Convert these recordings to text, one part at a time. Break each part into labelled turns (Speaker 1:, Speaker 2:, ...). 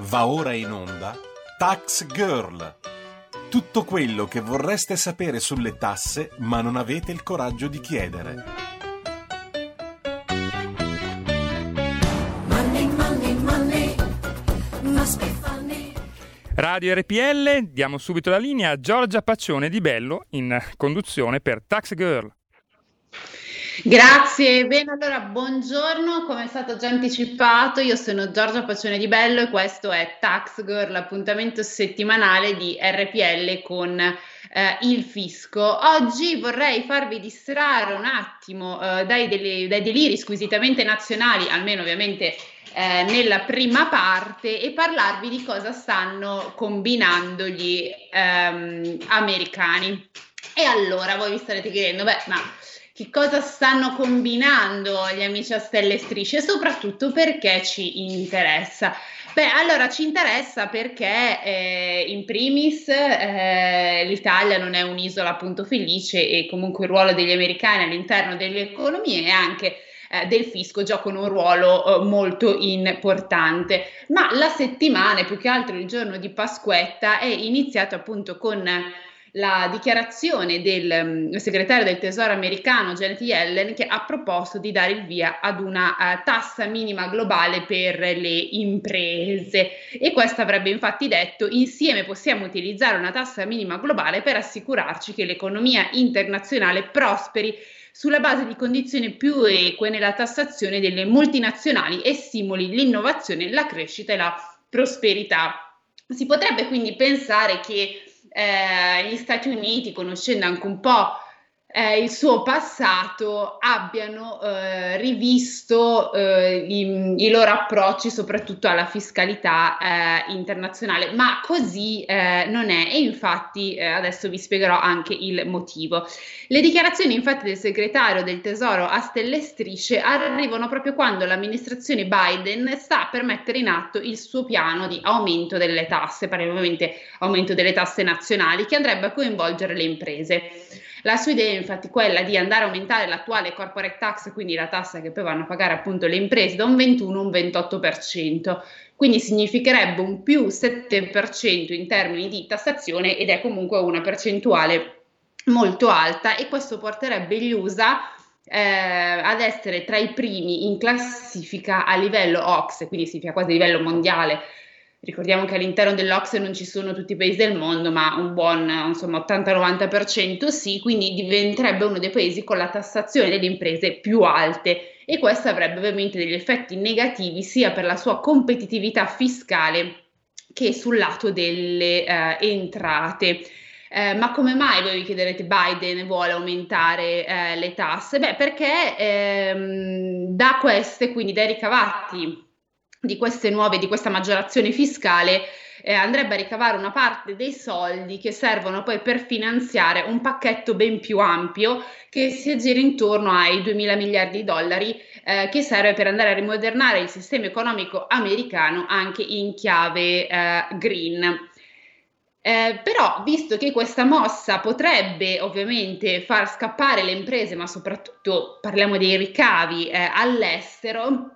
Speaker 1: Va ora in onda Tax Girl. Tutto quello che vorreste sapere sulle tasse ma non avete il coraggio di chiedere.
Speaker 2: Money, money, money.
Speaker 3: Radio RPL, diamo subito la linea a Giorgia Paccione di Bello in conduzione per Tax Girl.
Speaker 4: Grazie, bene allora buongiorno, come è stato già anticipato io sono Giorgia Pacione di Bello e questo è Tax Girl, l'appuntamento settimanale di RPL con eh, il fisco. Oggi vorrei farvi distrarre un attimo eh, dai, delle- dai deliri squisitamente nazionali, almeno ovviamente eh, nella prima parte, e parlarvi di cosa stanno combinando gli ehm, americani. E allora voi vi starete chiedendo, beh, ma che cosa stanno combinando gli amici a stelle e strisce, soprattutto perché ci interessa. Beh, allora ci interessa perché eh, in primis eh, l'Italia non è un'isola appunto felice e comunque il ruolo degli americani all'interno delle economie e anche eh, del fisco giocano un ruolo eh, molto importante. Ma la settimana, e più che altro il giorno di Pasquetta, è iniziato appunto con la dichiarazione del mm, segretario del tesoro americano Janet Yellen che ha proposto di dare il via ad una eh, tassa minima globale per le imprese e questo avrebbe infatti detto insieme possiamo utilizzare una tassa minima globale per assicurarci che l'economia internazionale prosperi sulla base di condizioni più eque nella tassazione delle multinazionali e stimoli l'innovazione, la crescita e la prosperità. Si potrebbe quindi pensare che eh, gli Stati Uniti, conoscendo anche un po' eh, il suo passato, abbiano eh, rivisto eh, i, i loro approcci soprattutto alla fiscalità eh, internazionale, ma così eh, non è e infatti eh, adesso vi spiegherò anche il motivo. Le dichiarazioni infatti del segretario del tesoro a stelle strisce arrivano proprio quando l'amministrazione Biden sta per mettere in atto il suo piano di aumento delle tasse, parliamo ovviamente aumento delle tasse nazionali, che andrebbe a coinvolgere le imprese. La sua idea è infatti quella di andare a aumentare l'attuale corporate tax, quindi la tassa che poi vanno a pagare appunto le imprese, da un 21 a un 28%. Quindi significherebbe un più 7% in termini di tassazione ed è comunque una percentuale molto alta e questo porterebbe gli USA eh, ad essere tra i primi in classifica a livello OXE, quindi significa quasi a livello mondiale. Ricordiamo che all'interno dell'OXE non ci sono tutti i paesi del mondo, ma un buon insomma, 80-90% sì, quindi diventerebbe uno dei paesi con la tassazione delle imprese più alte e questo avrebbe ovviamente degli effetti negativi sia per la sua competitività fiscale che sul lato delle eh, entrate. Eh, ma come mai voi vi chiederete Biden vuole aumentare eh, le tasse? Beh, perché ehm, da queste, quindi dai ricavati di queste nuove, di questa maggiorazione fiscale, eh, andrebbe a ricavare una parte dei soldi che servono poi per finanziare un pacchetto ben più ampio che si aggira intorno ai 2 mila miliardi di dollari eh, che serve per andare a rimodernare il sistema economico americano anche in chiave eh, green. Eh, però, visto che questa mossa potrebbe ovviamente far scappare le imprese, ma soprattutto parliamo dei ricavi eh, all'estero,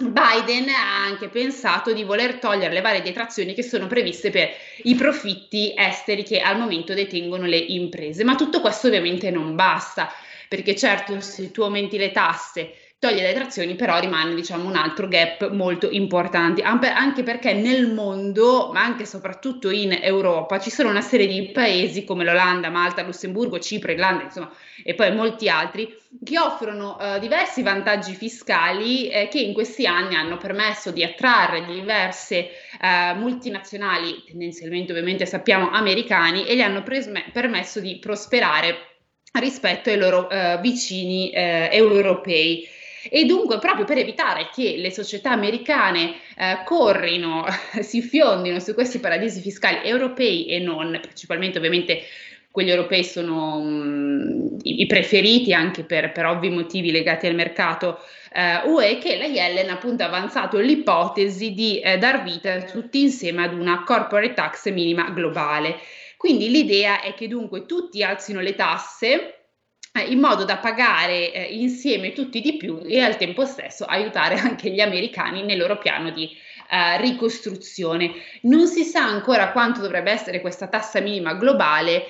Speaker 4: Biden ha anche pensato di voler togliere le varie detrazioni che sono previste per i profitti esteri che al momento detengono le imprese. Ma tutto questo ovviamente non basta, perché certo se tu aumenti le tasse, togli le detrazioni, però rimane diciamo un altro gap molto importante, anche perché nel mondo, ma anche e soprattutto in Europa, ci sono una serie di paesi come l'Olanda, Malta, Lussemburgo, Cipro, Irlanda, insomma, e poi molti altri, che offrono eh, diversi vantaggi fiscali eh, che in questi anni hanno permesso di attrarre diverse eh, multinazionali, tendenzialmente ovviamente sappiamo americani, e gli hanno presme- permesso di prosperare rispetto ai loro eh, vicini eh, europei. E dunque, proprio per evitare che le società americane eh, corrino, si fiondino su questi paradisi fiscali europei e non, principalmente ovviamente quelli europei sono mm, i, preferiti anche per, per ovvi motivi legati al mercato eh, UE, che la Yellen ha appunto avanzato l'ipotesi di eh, dar vita tutti insieme ad una corporate tax minima globale. Quindi l'idea è che dunque tutti alzino le tasse in modo da pagare eh, insieme tutti di più e al tempo stesso aiutare anche gli americani nel loro piano di uh, ricostruzione. Non si sa ancora quanto dovrebbe essere questa tassa minima globale,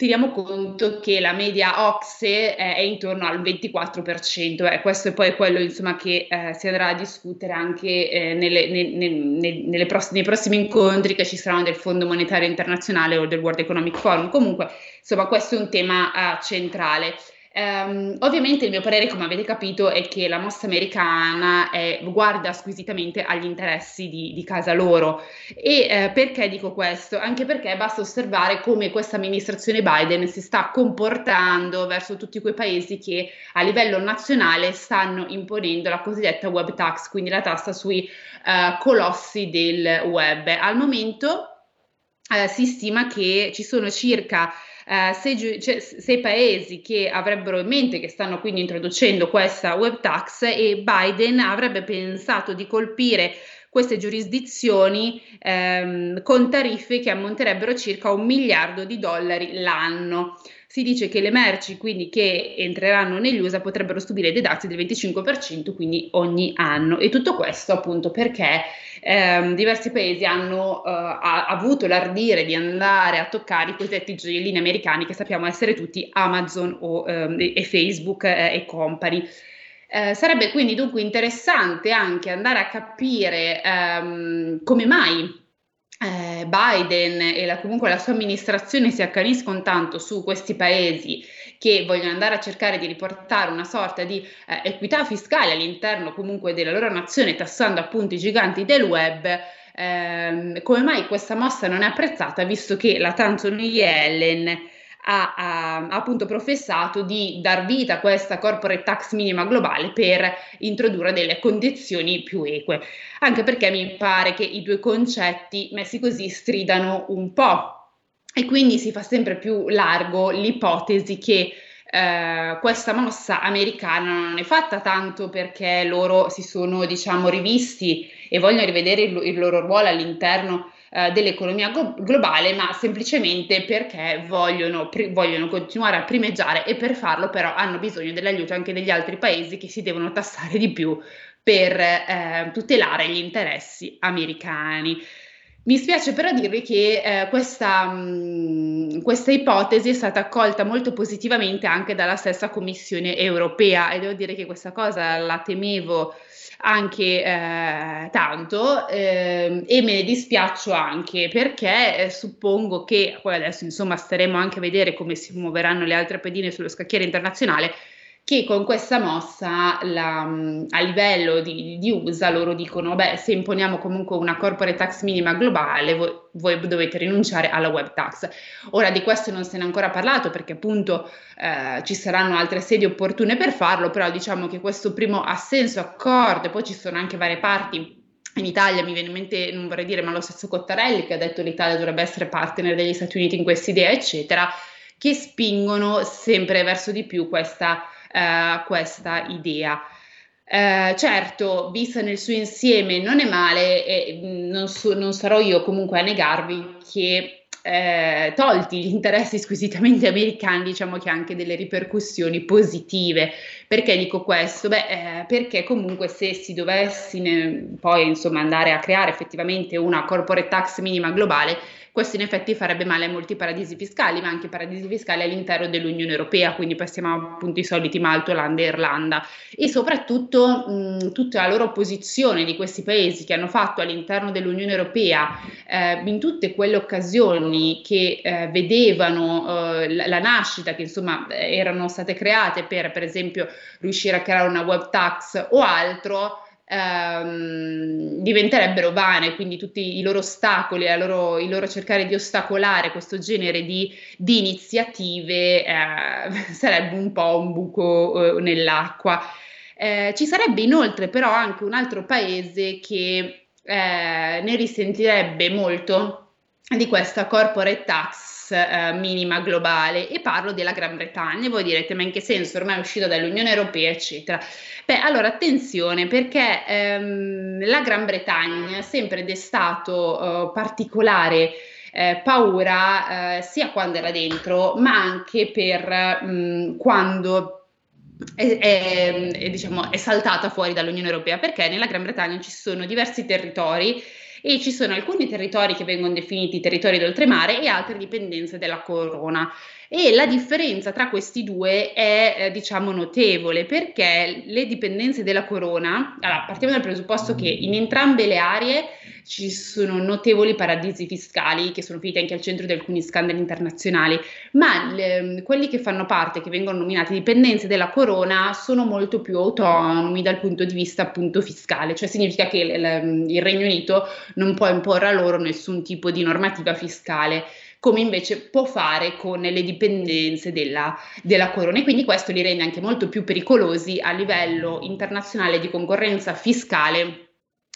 Speaker 4: teniamo conto che la media OXE è, è intorno al 24%, eh, questo è poi quello insomma, che eh, si andrà a discutere anche eh, nelle, ne, ne, ne, pross- nei prossimi incontri che ci saranno del Fondo Monetario Internazionale o del World Economic Forum. Comunque, insomma, questo è un tema uh, centrale. Um, ovviamente il mio parere, come avete capito, è che la mossa americana è, guarda squisitamente agli interessi di, di casa loro. E eh, perché dico questo? Anche perché basta osservare come questa amministrazione Biden si sta comportando verso tutti quei paesi che a livello nazionale stanno imponendo la cosiddetta web tax, quindi la tassa sui uh, colossi del web. Al momento uh, si stima che ci sono circa eh, sei, cioè, sei, paesi che avrebbero in mente che stanno quindi introducendo questa web tax e Biden avrebbe pensato di colpire queste giurisdizioni ehm, con tariffe che ammonterebbero circa un miliardo di dollari l'anno si dice che le merci quindi che entreranno negli USA potrebbero subire dei dazi del 25% quindi ogni anno e tutto questo appunto perché ehm, diversi paesi hanno eh, avuto l'ardire di andare a toccare i cosiddetti gioiellini americani che sappiamo essere tutti Amazon o, ehm, e Facebook eh, e company. Eh, sarebbe quindi dunque interessante anche andare a capire ehm, come mai eh, Biden e la, comunque la sua amministrazione si accaniscono tanto su questi paesi che vogliono andare a cercare di riportare una sorta di eh, equità fiscale all'interno comunque della loro nazione, tassando appunto i giganti del web. Eh, come mai questa mossa non è apprezzata, visto che la Tanzon Yellen ha, ha, appunto professato di dar vita a questa corporate tax minima globale per introdurre delle condizioni più eque, anche perché mi pare che i due concetti messi così stridano un po' e quindi si fa sempre più largo l'ipotesi che eh, questa mossa americana non è fatta tanto perché loro si sono diciamo rivisti e vogliono rivedere il, il loro ruolo all'interno eh, dell'economia globale, ma semplicemente perché vogliono, pri- vogliono, continuare a primeggiare e per farlo però hanno bisogno dell'aiuto anche degli altri paesi che si devono tassare di più per eh, tutelare gli interessi americani. Mi spiace però dirvi che eh, questa, mh, mm, questa, ipotesi è stata accolta molto positivamente anche dalla stessa Commissione europea e devo dire che questa cosa la temevo anche eh, tanto eh, e me ne dispiaccio anche perché eh, suppongo che poi adesso insomma staremo anche a vedere come si muoveranno le altre pedine sullo scacchiere internazionale che con questa mossa la, a livello di, di, USA loro dicono beh se imponiamo comunque una corporate tax minima globale voi, voi, dovete rinunciare alla web tax. Ora di questo non se ne è ancora parlato perché appunto eh, ci saranno altre sedi opportune per farlo però diciamo che questo primo assenso accordo poi ci sono anche varie parti. In Italia mi viene in mente, non vorrei dire, ma lo stesso Cottarelli che ha detto che l'Italia dovrebbe essere partner degli Stati Uniti in questa idea, eccetera, che spingono sempre verso di più questa eh, questa idea. Eh, certo, vista nel suo insieme non è male e mm, non, so, non sarò io comunque a negarvi che eh, tolti gli interessi squisitamente americani, diciamo che ha anche delle ripercussioni positive. Perché dico questo? Beh, eh, perché comunque se si dovesse poi insomma andare a creare effettivamente una corporate tax minima globale, questo in effetti farebbe male a molti paradisi fiscali, ma anche paradisi fiscali all'interno dell'Unione Europea, quindi passiamo appunto i soliti Malta, Olanda e Irlanda. E soprattutto mh, tutta la loro posizione di questi paesi che hanno fatto all'interno dell'Unione Europea eh, in tutte quelle occasioni che eh, vedevano eh, la, la, nascita, che insomma erano state create per per esempio riuscire a creare una web tax o altro ehm, diventerebbero vane, quindi tutti i loro ostacoli, loro, il loro cercare di ostacolare questo genere di, di iniziative eh, sarebbe un po' un buco eh, nell'acqua. Eh, ci sarebbe inoltre però anche un altro paese che eh, ne risentirebbe molto di questa corporate tax eh, minima globale e parlo della Gran Bretagna. Voi direte, ma in che senso ormai è uscito dall'Unione Europea, eccetera. Beh, allora attenzione perché ehm, la Gran Bretagna ha sempre destato eh, particolare eh, paura eh, sia quando era dentro, ma anche per mh, quando è, è, è, diciamo, è saltata fuori dall'Unione Europea perché nella Gran Bretagna ci sono diversi territori e ci sono alcuni territori che vengono definiti territori d'oltremare e altre dipendenze della corona. E la differenza tra questi due è, eh, diciamo, notevole perché le dipendenze della corona, allora, partiamo dal presupposto che in entrambe le aree ci sono notevoli paradisi fiscali che sono finiti anche al centro di alcuni scandali internazionali, ma le, quelli che fanno parte, che vengono nominati dipendenze della corona, sono molto più autonomi dal punto di vista appunto fiscale, cioè significa che il, il Regno Unito non può imporre a loro nessun tipo di normativa fiscale come invece può fare con le dipendenze della, della corona. E quindi questo li rende anche molto più pericolosi a livello internazionale di concorrenza fiscale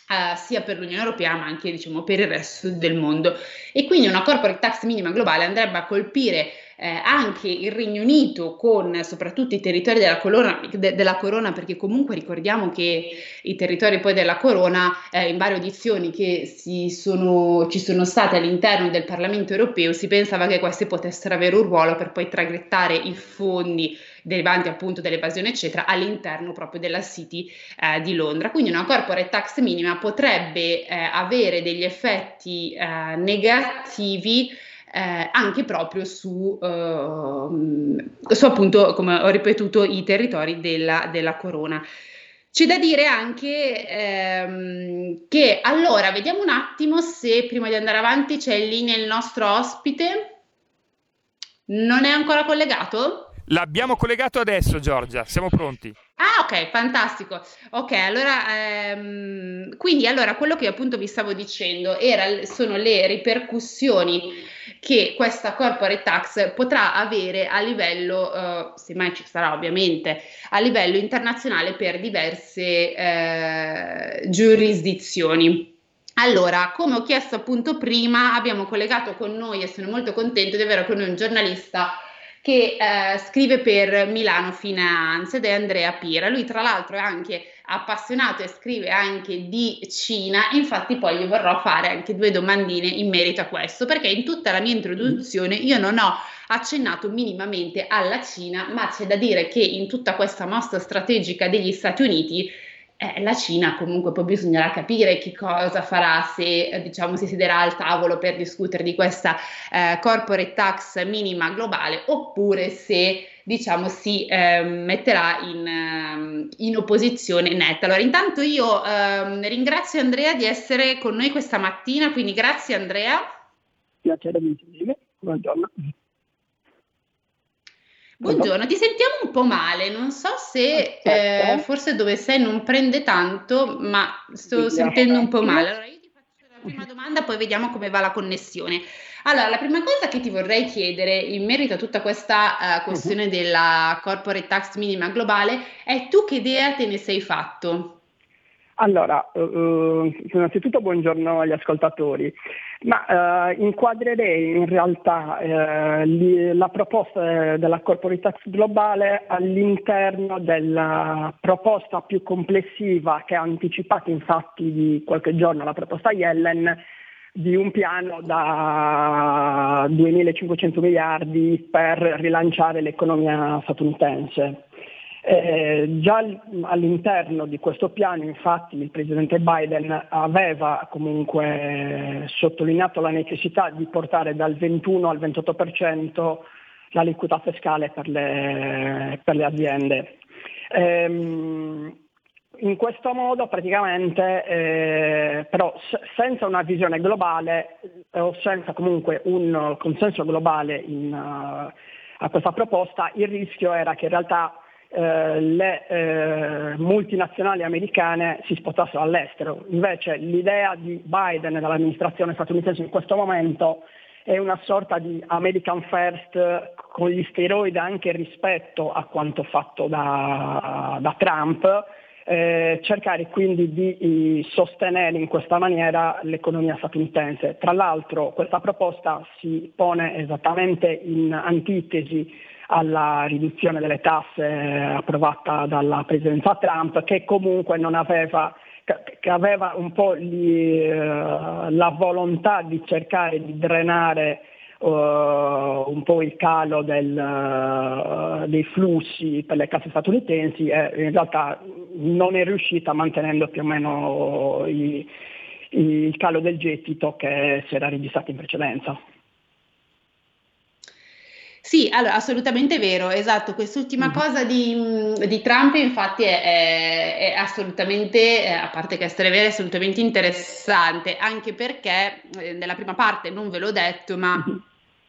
Speaker 4: Uh, sia per l'Unione Europea ma anche diciamo, per il resto del mondo. E quindi una corporate tax minima globale andrebbe a colpire eh, anche il Regno Unito con soprattutto i territori della corona, de, della corona, perché comunque ricordiamo che i territori poi della corona eh, in varie audizioni che sono, ci sono state all'interno del Parlamento europeo si pensava che questi potessero avere un ruolo per poi traghettare i fondi derivanti appunto dall'evasione eccetera all'interno proprio della City eh, di Londra. Quindi una corporate tax minima potrebbe eh, avere degli effetti eh, negativi eh, anche proprio su, uh, su, appunto, come ho ripetuto, i territori della, della corona. C'è da dire anche ehm, che allora vediamo un attimo se prima di andare avanti c'è linea il nostro ospite. Non è ancora collegato?
Speaker 3: L'abbiamo collegato adesso, Giorgia, siamo pronti.
Speaker 4: Ah, ok, fantastico. Ok, allora, ehm, quindi allora quello che appunto vi stavo dicendo era, sono le ripercussioni che questa corporate tax potrà avere a livello, eh, se mai ci sarà ovviamente, a livello internazionale per diverse eh, giurisdizioni. Allora, come ho chiesto appunto prima, abbiamo collegato con noi e sono molto contento di avere con noi un giornalista che eh, scrive per Milano Finance ed è Andrea Pira. Lui tra l'altro è anche appassionato e scrive anche di Cina, infatti poi gli vorrò fare anche due domandine in merito a questo, perché in tutta la mia introduzione io non ho accennato minimamente alla Cina, ma c'è da dire che in tutta questa mossa strategica degli Stati Uniti eh, la Cina comunque poi bisognerà capire che cosa farà se eh, diciamo si siederà al tavolo per discutere di questa eh, corporate tax minima globale oppure se diciamo si eh, metterà in, ehm, in, opposizione netta. Allora intanto io ehm, ringrazio Andrea di essere con noi questa mattina, quindi grazie Andrea.
Speaker 5: Piacere di buongiorno.
Speaker 4: Buongiorno, ti sentiamo un po' male, non so se eh, forse dove sei non prende tanto, ma sto sentendo un po' male. Allora io ti faccio la prima domanda, poi vediamo come va la connessione. Allora, la prima cosa che ti vorrei chiedere in merito a tutta questa uh, questione della corporate tax minima globale è tu che idea te ne sei fatto?
Speaker 5: Allora, uh, innanzitutto buongiorno agli ascoltatori, ma uh, inquadrerei in realtà uh, li, la proposta della corporate tax globale all'interno della proposta più complessiva che ha anticipato infatti di qualche giorno la proposta Yellen di un piano da 2.500 miliardi per rilanciare l'economia statunitense. Eh, già all'interno di questo piano infatti il Presidente Biden aveva comunque sottolineato la necessità di portare dal 21 al 28% l'aliquota fiscale per le, per le aziende. Ehm, in questo modo praticamente, eh, però senza una visione globale eh, o senza comunque un consenso globale in, uh, a questa proposta, il rischio era che in realtà eh, le eh, multinazionali americane si spostassero all'estero. Invece l'idea di Biden e dell'amministrazione statunitense in questo momento è una sorta di American First con gli steroidi anche rispetto a quanto fatto da, da Trump, eh, cercare quindi di sostenere in questa maniera l'economia statunitense. Tra l'altro questa proposta si pone esattamente in antitesi alla riduzione delle tasse approvata dalla presidenza Trump che comunque non aveva che aveva un po' gli, uh, la volontà di cercare di drenare uh, un po' il calo del, uh, dei flussi per le casse statunitensi e in realtà non è riuscita mantenendo più o meno i, il calo del gettito che si era registrato in precedenza.
Speaker 4: Sì, allora, assolutamente vero, esatto. Quest'ultima mm-hmm. cosa di, di, Trump, infatti, è, è, assolutamente, a parte che essere vera, è assolutamente interessante, anche perché eh, nella prima parte non ve l'ho detto, ma. Mm-hmm.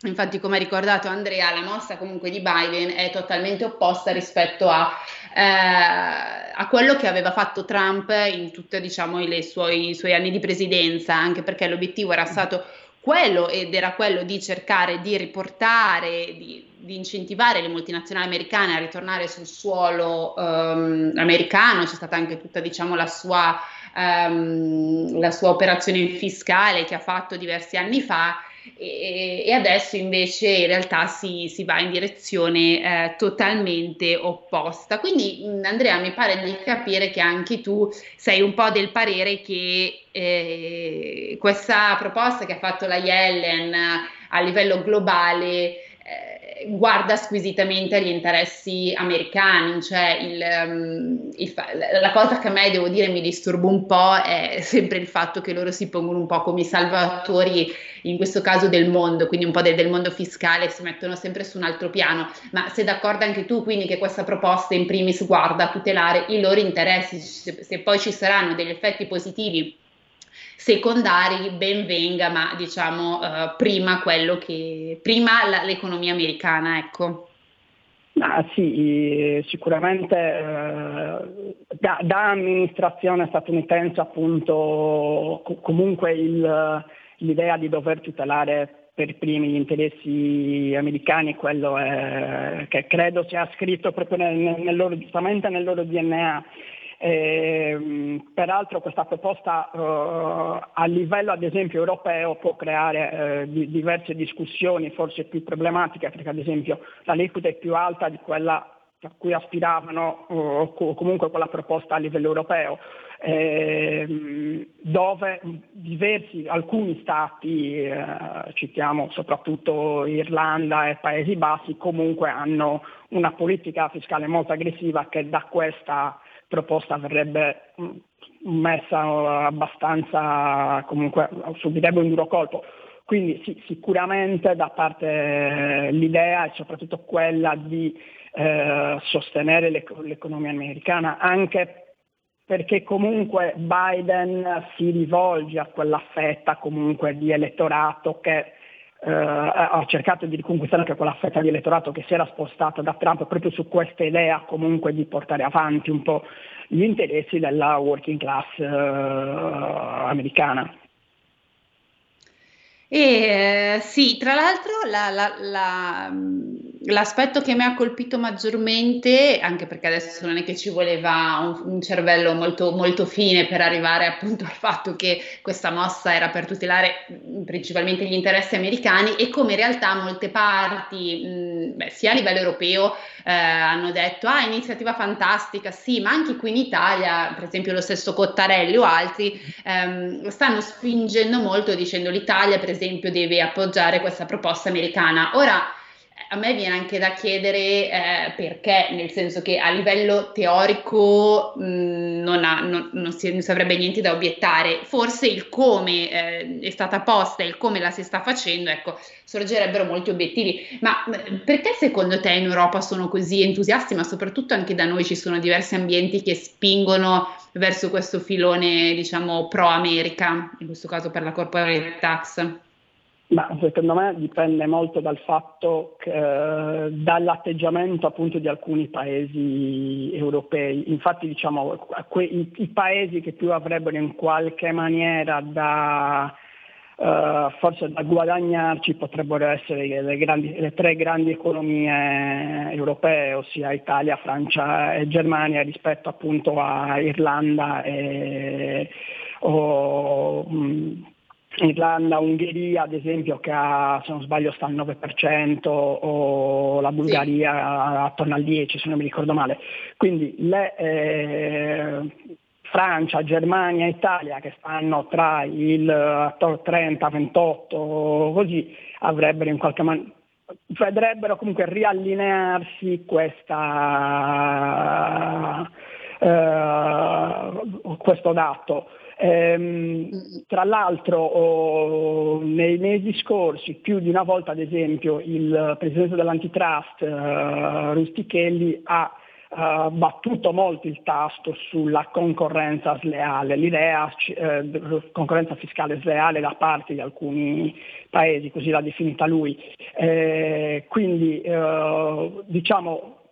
Speaker 4: Infatti, come ha ricordato Andrea, la mossa comunque di Biden è totalmente opposta rispetto a, eh, a quello che aveva fatto Trump in tutti diciamo, i suoi, suoi anni di presidenza, anche perché l'obiettivo era stato quello ed era quello di cercare di riportare, di, di incentivare le multinazionali americane a ritornare sul suolo um, americano, c'è stata anche tutta diciamo, la, sua, um, la sua operazione fiscale che ha fatto diversi anni fa e, e adesso invece in realtà si, si va in direzione eh, totalmente opposta. Quindi Andrea mi pare di capire che anche tu sei un po' del parere che eh, questa proposta che ha fatto la Yellen a livello globale guarda squisitamente agli interessi americani, cioè il, um, il fa- la cosa che a me devo dire mi disturba un po' è sempre il fatto che loro si pongono un po' come i salvatori, in questo caso del mondo, quindi un po' del, del mondo fiscale, si mettono sempre su un altro piano, ma sei d'accordo anche tu quindi che questa proposta in primis guarda a tutelare i loro interessi, se, se poi ci saranno degli effetti positivi secondari ben venga, ma diciamo uh, prima quello che prima la, l'economia americana, ecco.
Speaker 5: Ah, sì, sicuramente eh, da, da, amministrazione statunitense appunto co- comunque il, l'idea di dover tutelare per primi gli interessi americani quello è, che credo sia scritto proprio nel, nel loro, giustamente nel loro DNA eh, peraltro questa proposta eh, a livello ad esempio europeo può creare eh, di, diverse discussioni, forse più problematiche, perché ad esempio l'aliquota è più alta di quella a cui aspiravano o comunque quella proposta a livello europeo, eh, dove diversi, alcuni stati, eh, citiamo soprattutto Irlanda e Paesi Bassi, comunque hanno una politica fiscale molto aggressiva che da questa proposta verrebbe mm, messa abbastanza, comunque subirebbe un duro colpo. Quindi sì, sicuramente da parte l'idea è soprattutto quella di eh, sostenere l'ec- l'economia americana, anche perché comunque Biden si rivolge a quella fetta comunque di elettorato che eh, ha cercato di riconquistare anche quella fetta di elettorato che si era spostata da Trump proprio su questa idea comunque di portare avanti un po' gli interessi della working class eh, americana.
Speaker 4: E, eh, sì, tra l'altro la, la, la, l'aspetto che mi ha colpito maggiormente, anche perché adesso non è che ci voleva un, un, cervello molto, molto fine per arrivare appunto al fatto che questa mossa era per tutelare principalmente gli interessi americani e come in realtà molte parti, mh, beh, sia a livello europeo, eh, hanno detto ah iniziativa fantastica, sì, ma anche qui in Italia, per esempio lo stesso Cottarelli o altri, ehm, stanno spingendo molto dicendo l'Italia per esempio deve appoggiare questa proposta americana. Ora, a me viene anche da chiedere eh, perché, nel senso che a livello teorico mh, non, ha, non, non, si, non, si, avrebbe niente da obiettare, forse il come eh, è stata posta e il come la si sta facendo, ecco, sorgerebbero molti obiettivi. Ma perché secondo te in Europa sono così entusiasti, ma soprattutto anche da noi ci sono diversi ambienti che spingono verso questo filone, diciamo, pro-America, in questo caso per la corporate tax?
Speaker 5: Ma secondo me dipende molto dal fatto che, eh, dall'atteggiamento appunto di alcuni paesi europei. Infatti diciamo que- i-, i, paesi che più avrebbero in qualche maniera da Uh, forse da guadagnarci potrebbero essere le, grandi, le, tre grandi economie europee, ossia Italia, Francia e Germania rispetto appunto a Irlanda e, o, mh, Irlanda, Ungheria ad esempio che ha, se non sbaglio sta al 9% o la Bulgaria attorno al 10% se non mi ricordo male. Quindi le, eh, Francia, Germania, Italia che stanno tra il 30, 28 così avrebbero in qualche maniera vedrebbero comunque riallinearsi questa, uh, questo dato. Ehm, tra l'altro oh, nei mesi scorsi più di una volta ad esempio il presidente dell'antitrust uh, Rustichelli ha uh, battuto molto il tasto sulla concorrenza sleale, l'idea eh, concorrenza fiscale sleale da parte di alcuni paesi, così l'ha definita lui. Eh, quindi eh, diciamo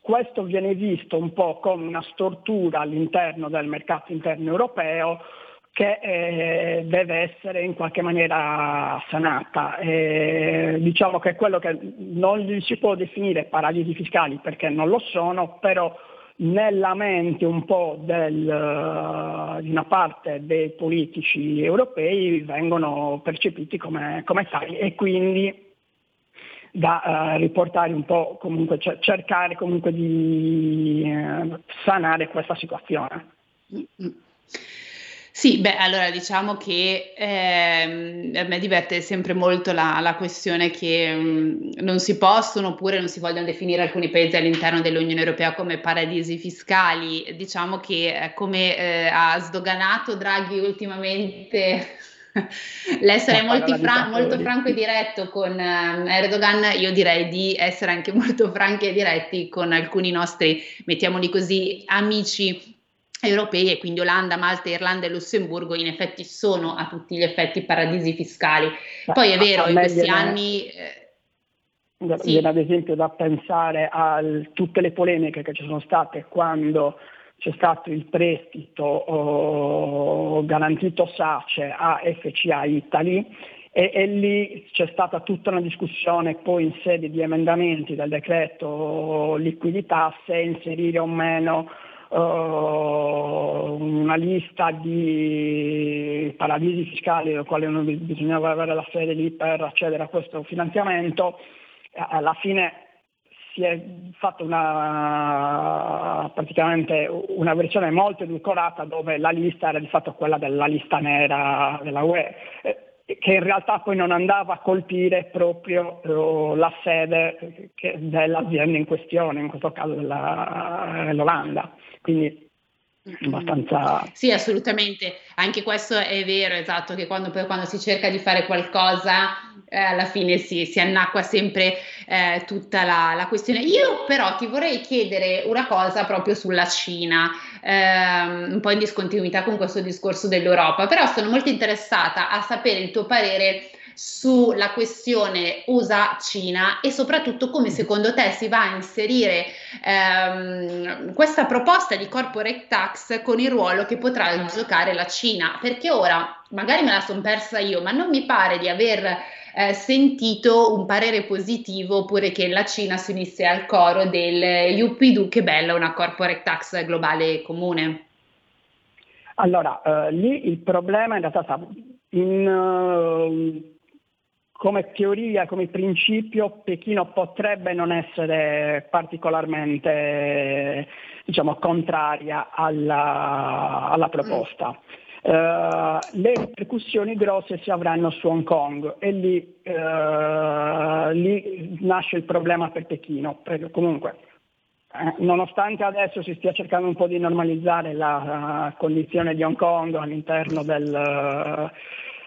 Speaker 5: questo viene visto un po' come una stortura all'interno del mercato interno europeo che eh, deve essere in qualche maniera sanata. Eh, diciamo che quello che non si può definire paradisi fiscali perché non lo sono, però nella mente un po' del, uh, di una parte dei politici europei vengono percepiti come, come tali e quindi da uh, riportare un po' comunque, cioè cercare comunque di uh, sanare questa situazione.
Speaker 4: Sì, beh, allora diciamo che ehm, a me diverte sempre molto la, la questione che mh, mm, non si possono oppure non si vogliono definire alcuni paesi all'interno dell'Unione Europea come paradisi fiscali. Diciamo che eh, come eh, ha sdoganato Draghi ultimamente L'essere fra- molto franco e diretto con uh, Erdogan, io direi di essere anche molto franchi e diretti con alcuni nostri, mettiamoli così, amici europei e quindi Olanda, Malta, Irlanda e Lussemburgo in effetti sono a tutti gli effetti paradisi fiscali. Poi è vero, in questi viene, anni... Eh,
Speaker 5: sì. Viene ad esempio da pensare a tutte le polemiche che ci sono state quando c'è stato il prestito oh, garantito SACE a FCA Italy e, e, lì c'è stata tutta una discussione poi in sede di emendamenti del decreto liquidità se inserire o meno uh, una lista di paradisi fiscali nel quale bisognava avere la sede lì per accedere a questo finanziamento. Alla fine si è fatta una, una versione molto edulcorata dove la lista era di fatto quella della lista nera della UE, eh, che in realtà poi non andava a colpire proprio eh, la sede dell'azienda in questione, in questo caso della, dell'Olanda. Quindi abbastanza...
Speaker 4: Sì, assolutamente, anche questo è vero, esatto, che quando, quando si cerca di fare qualcosa eh, alla fine si, si annacqua sempre eh, tutta la, la, questione. Io però ti vorrei chiedere una cosa proprio sulla Cina, ehm, un po' in discontinuità con questo discorso dell'Europa, però sono molto interessata a sapere il tuo parere sulla questione USA-Cina e soprattutto come secondo te si va a inserire ehm, questa proposta di corporate tax con il ruolo che potrà giocare la Cina, perché ora magari me la sono persa io, ma non mi pare di aver eh, sentito un parere positivo oppure che la Cina si unisse al coro del UPDU, che bella una corporate tax globale comune.
Speaker 5: Allora, eh, lì il problema in realtà sta in, uh, come teoria, come principio, Pechino potrebbe non essere particolarmente diciamo, contraria alla, alla proposta. Uh, le ripercussioni grosse si avranno su Hong Kong e lì, uh, lì nasce il problema per Pechino. Perché comunque, eh, nonostante adesso si stia cercando un po' di normalizzare la uh, condizione di Hong Kong all'interno del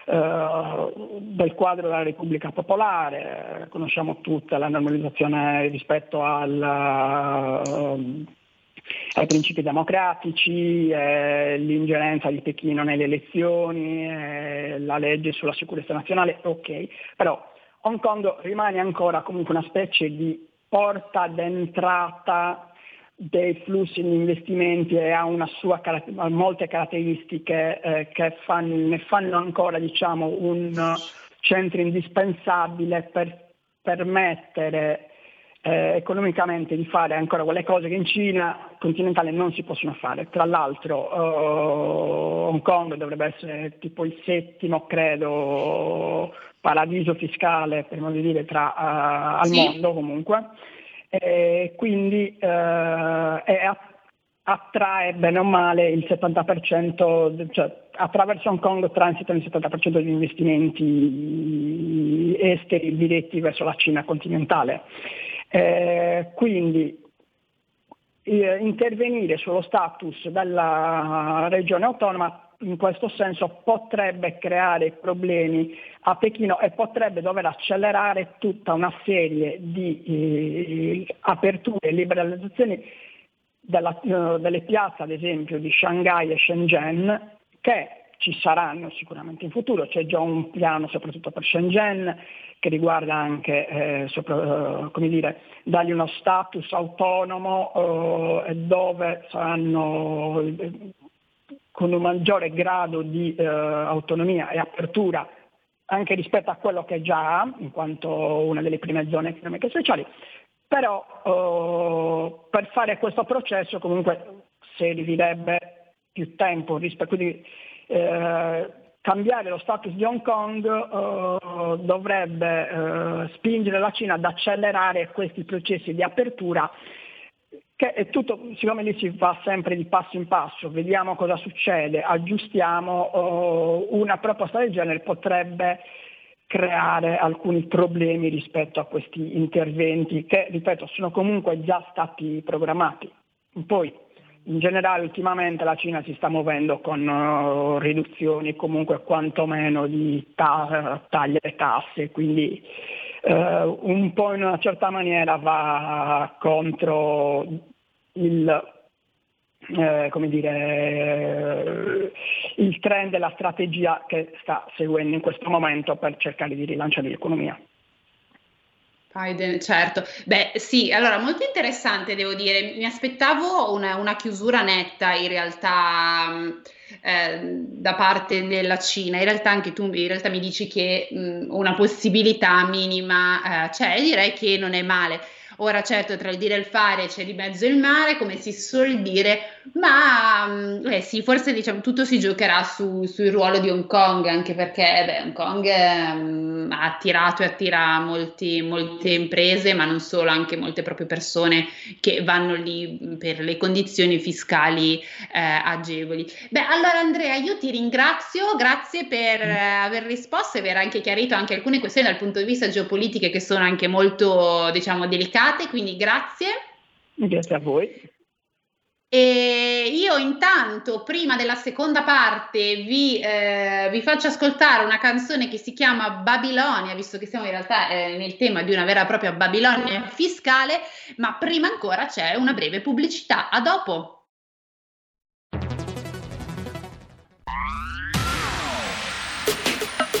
Speaker 5: del quadro della Repubblica Popolare, conosciamo tutta la normalizzazione rispetto al, uh, ai principi democratici, eh, l'ingerenza di Pechino nelle elezioni, eh, la legge sulla sicurezza nazionale, ok, però Hong Kong rimane ancora comunque una specie di porta d'entrata dei flussi di investimenti e ha, sua, ha molte caratteristiche eh, che fanno, ne fanno ancora diciamo, un centro indispensabile per permettere eh, economicamente di fare ancora quelle cose che in Cina continentale non si possono fare. Tra l'altro eh, Hong Kong dovrebbe essere tipo il settimo, credo, paradiso fiscale, per modo di dire, tra, uh, al sì. mondo comunque. E quindi eh, è, attrae bene o male il 70%, cioè attraverso Hong Kong transitano il 70% degli investimenti esteri diretti verso la Cina continentale. Eh, quindi eh, intervenire sullo status della regione autonoma in questo senso potrebbe creare problemi a Pechino e potrebbe dover accelerare tutta una serie di eh, aperture e liberalizzazioni della, uh, delle piazze, ad esempio, di Shanghai e Shenzhen, che ci saranno sicuramente in futuro. C'è già un piano soprattutto per Shenzhen che riguarda anche, eh, sopra, uh, come dire, dargli uno status autonomo uh, dove saranno con un maggiore grado di eh, autonomia e apertura anche rispetto a quello che già ha, in quanto una delle prime zone economiche sociali, però eh, per fare questo processo comunque servirebbe più tempo, rispetto, quindi eh, cambiare lo status di Hong Kong eh, dovrebbe eh, spingere la Cina ad accelerare questi processi di apertura che è tutto, siccome lì si va sempre di passo in passo, vediamo cosa succede, aggiustiamo, uh, una proposta del genere potrebbe creare alcuni problemi rispetto a questi interventi che, ripeto, sono comunque già stati programmati. Poi, in generale, ultimamente la Cina si sta muovendo con uh, riduzioni comunque quantomeno di ta- taglie e tasse, quindi uh, un po' in una certa maniera va contro il, eh, dire, il trend e la strategia che sta seguendo in questo momento per cercare di rilanciare l'economia.
Speaker 4: Biden, certo. Beh, sì, allora molto interessante, devo dire. Mi aspettavo una, una chiusura netta in realtà eh, da parte della Cina. In realtà anche tu realtà mi dici che mh, una possibilità minima eh, c'è, direi che non è male. Ora certo tra il dire e il fare c'è di mezzo il mare, come si suol dire, ma mm, eh sì, forse diciamo tutto si giocherà su, sul ruolo di Hong Kong, anche perché beh, Hong Kong um, ha attirato e attira molti, molte imprese, ma non solo, anche molte proprie persone che vanno lì per le condizioni fiscali eh, agevoli. Beh, allora Andrea, io ti ringrazio, grazie per eh, aver risposto e aver anche chiarito anche alcune questioni dal punto di vista geopolitiche che sono anche molto, diciamo, delicate quindi grazie.
Speaker 5: Grazie a voi.
Speaker 4: E io intanto, prima della seconda parte, vi, eh, vi, faccio ascoltare una canzone che si chiama Babilonia, visto che siamo in realtà eh, nel tema di una vera e propria Babilonia fiscale, ma prima ancora c'è una breve pubblicità. A dopo!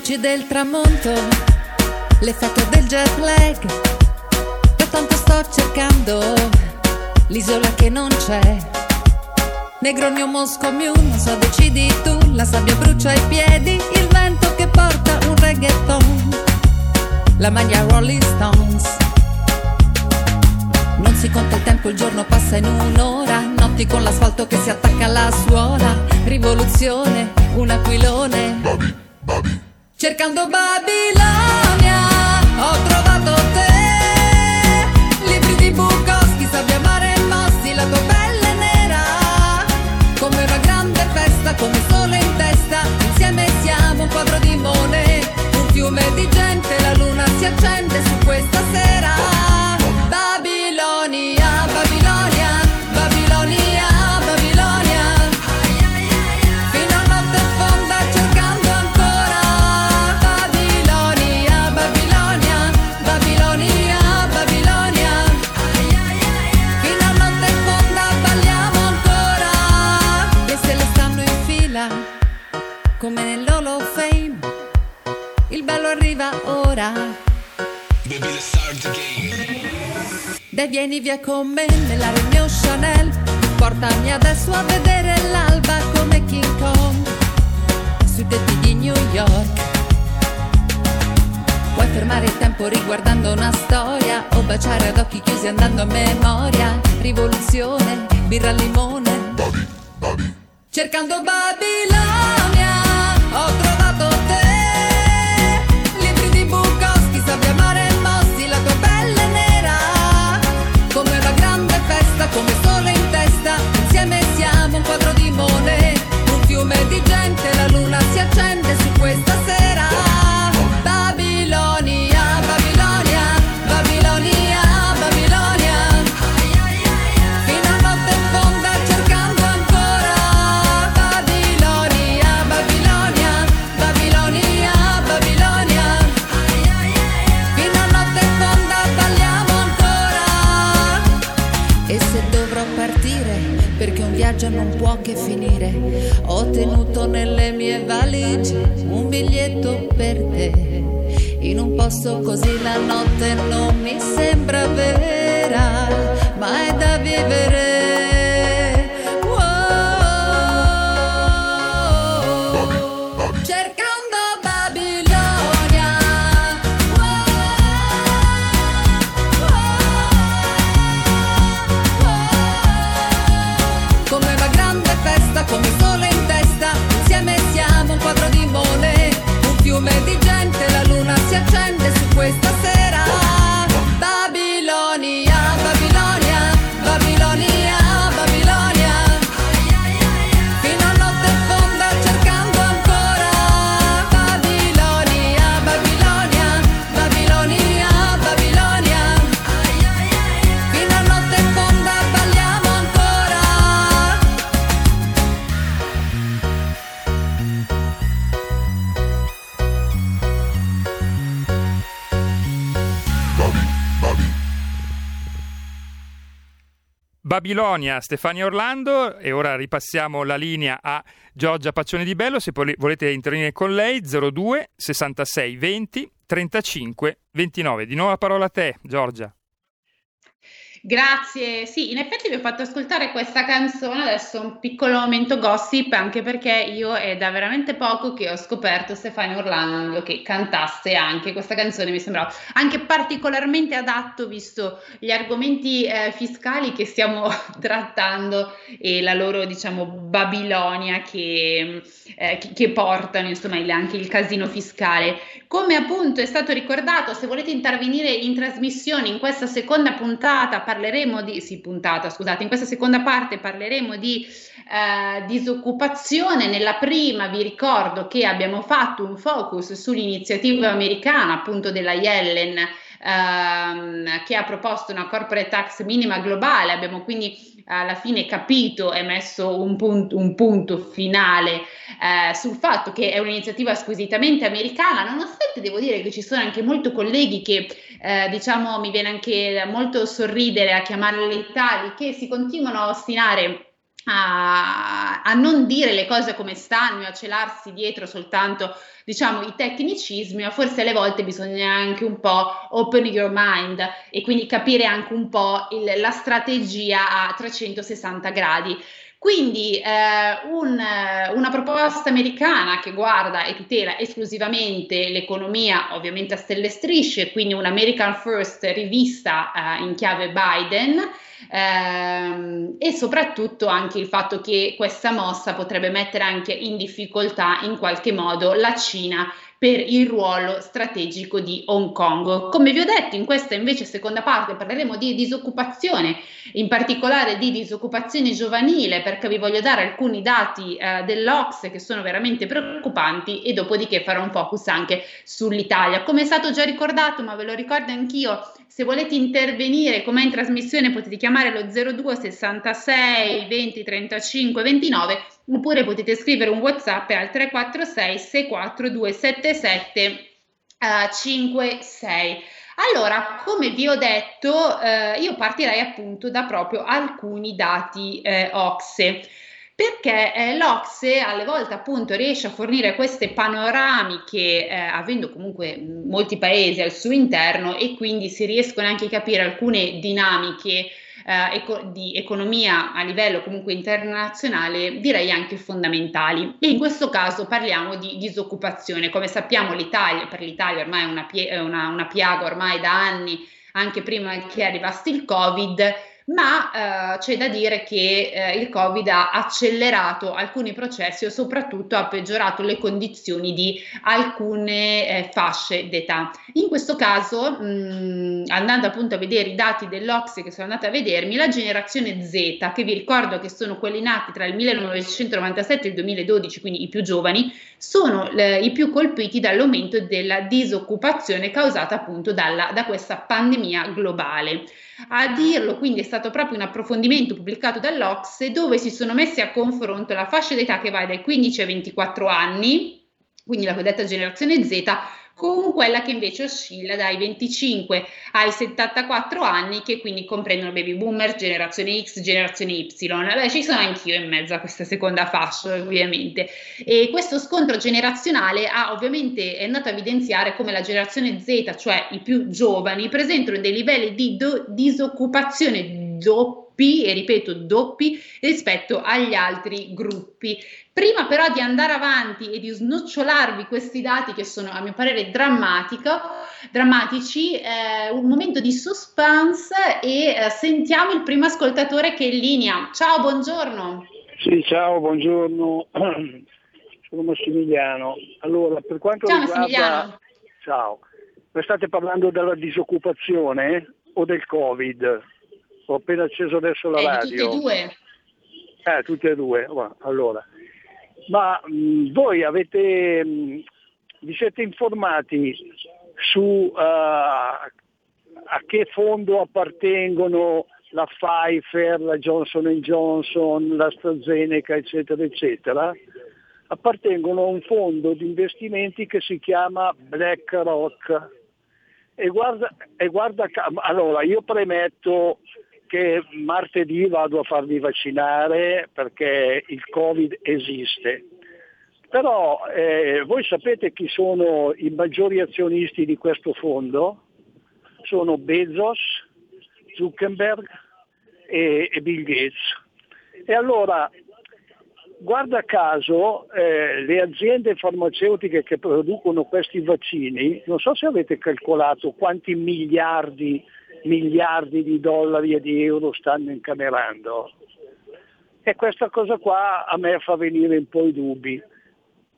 Speaker 6: Luci del tramonto, l'effetto del jet lag. Pertanto sto cercando l'isola che non c'è. Negroni o Mosco Mew, non so decidi tu, la sabbia brucia i piedi, il vento che porta un reggaeton, la maglia Rolling Stones. Non si conta il tempo, il giorno passa in un'ora, notti con l'asfalto che si attacca alla suola, rivoluzione, un aquilone. Bobby, Bobby. Cercando Babilonia ho trovato Dai vieni via con me nella Reunion Chanel. Portami adesso a vedere l'alba come King Kong. Sui tetti di New York. Puoi fermare il tempo riguardando una storia O baciare ad occhi chiusi andando a memoria? Rivoluzione, birra al limone. Cercando Babilonia Ho trovato luna si viaggio non può che finire Ho tenuto nelle mie valigie un biglietto per te in un posto così la notte non mi sembra vera, ma è da vivere. Babilonia,
Speaker 3: Stefania Orlando e ora ripassiamo la linea a Giorgia Paccione di Bello se volete intervenire con lei 02 66 20 35 29. Di nuovo la parola a te Giorgia.
Speaker 4: Grazie, sì, in effetti vi ho fatto ascoltare questa canzone, adesso un piccolo momento gossip, anche perché io è da veramente poco che ho scoperto Stefano Orlando che cantasse anche questa canzone, mi sembrava anche particolarmente adatto visto gli argomenti eh, fiscali che stiamo trattando e la loro, diciamo, Babilonia che, eh, che, portano, insomma, anche il casino fiscale. Come appunto è stato ricordato, se volete intervenire in trasmissione in questa seconda puntata, parleremo di, sì, puntata, scusate, in questa seconda parte parleremo di eh, disoccupazione. Nella prima vi ricordo che abbiamo fatto un focus sull'iniziativa americana appunto della Yellen ehm, che ha proposto una corporate tax minima globale. Abbiamo quindi alla fine capito e messo un punto, un punto finale eh, sul fatto che è un'iniziativa squisitamente americana, nonostante devo dire che ci sono anche molti colleghi che eh, diciamo mi viene anche molto sorridere a chiamarle tali, che si continuano a ostinare a, a, non dire le cose come stanno e a celarsi dietro soltanto diciamo i tecnicismi, ma forse alle volte bisogna anche un po' open your mind e quindi capire anche un po' il, la strategia a 360 gradi. Quindi eh, un, una proposta americana che guarda e tutela esclusivamente l'economia, ovviamente a stelle strisce, quindi un American First rivista eh, in chiave Biden. Ehm, e soprattutto anche il fatto che questa mossa potrebbe mettere anche in difficoltà in qualche modo la Cina per il ruolo strategico di Hong Kong. Come vi ho detto, in questa invece seconda parte parleremo di disoccupazione, in particolare di disoccupazione giovanile, perché vi voglio dare alcuni dati eh, dell'Ox che sono veramente preoccupanti e dopodiché farò un focus anche sull'Italia. Come è stato già ricordato, ma ve lo ricordo anch'io, se volete intervenire come in trasmissione potete chiamare lo 02 66 20 35 29 oppure potete scrivere un WhatsApp al 346 642 77 uh, 56. Allora, come vi ho detto, eh, io partirei appunto da proprio alcuni dati eh, OXE. perché eh, l'Ocse alle volte appunto riesce a fornire queste panoramiche eh, avendo comunque molti paesi al suo interno e quindi si riescono anche a capire alcune dinamiche eh, eco- di economia a livello comunque internazionale, direi anche fondamentali. E in questo caso parliamo di disoccupazione. Come sappiamo l'Italia, per l'Italia ormai è una, pie- una, una piaga ormai da anni, anche prima che arrivasse il Covid, ma eh, c'è da dire che eh, il Covid ha accelerato alcuni processi o soprattutto ha peggiorato le condizioni di alcune eh, fasce d'età. In questo caso, mh, andando appunto a vedere i dati dell'Ocse che sono andata a vedermi, la generazione Z, che vi ricordo che sono quelli nati tra il 1997 e il 2012, quindi i più giovani, sono i più colpiti dall'aumento della disoccupazione causata appunto dalla, da questa pandemia globale. A dirlo quindi è stato proprio un approfondimento pubblicato dall'Ocse dove si sono messi a confronto la fascia d'età che va dai 15 ai 24 anni, quindi la cosiddetta generazione Z, con quella che invece oscilla dai 25 ai 74 anni, che quindi comprendono baby boomer, generazione X, generazione Y. Beh, ci sono anch'io in mezzo a questa seconda fascia, ovviamente. E questo scontro generazionale ha ovviamente è andato a evidenziare come la generazione Z, cioè i più giovani, presentano dei livelli di do- disoccupazione doppi, e ripeto doppi, rispetto agli altri gruppi. Prima però di andare avanti e di snocciolarvi questi dati che sono a mio parere drammatici, eh, un momento di suspense e eh, sentiamo il primo ascoltatore che è in linea. Ciao, buongiorno.
Speaker 7: Sì, ciao, buongiorno. Sono Massimiliano. Allora, per quanto
Speaker 4: ciao,
Speaker 7: riguarda...
Speaker 4: Massimiliano.
Speaker 7: Ciao. Ma state parlando della disoccupazione o del Covid? Ho appena acceso adesso la
Speaker 4: eh,
Speaker 7: radio.
Speaker 4: Tutte e due.
Speaker 7: Eh, tutte e due. Allora, ma mh, voi avete, mh, vi siete informati su uh, a che fondo appartengono la Pfizer, la Johnson Johnson, l'AstraZeneca, eccetera, eccetera? Appartengono a un fondo di investimenti che si chiama BlackRock. E guarda, e guarda allora io premetto che martedì vado a farmi vaccinare perché il Covid esiste. Però eh, voi sapete chi sono i maggiori azionisti di questo fondo? Sono Bezos, Zuckerberg e, e Bill Gates. E allora, guarda caso, eh, le aziende farmaceutiche che producono questi vaccini, non so se avete calcolato quanti miliardi miliardi di dollari e di euro stanno incamerando. E questa cosa qua a me fa venire un po' i dubbi.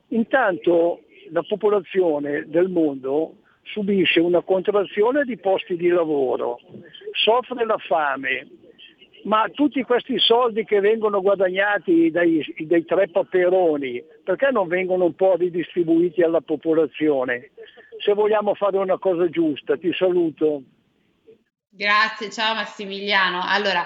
Speaker 7: Intanto la popolazione del mondo subisce una contrazione di posti di lavoro, soffre la fame, ma tutti questi soldi che vengono guadagnati dai, dai tre paperoni, perché non vengono un po' ridistribuiti alla popolazione? Se vogliamo fare una cosa giusta, ti saluto.
Speaker 4: Grazie, ciao Massimiliano. Allora,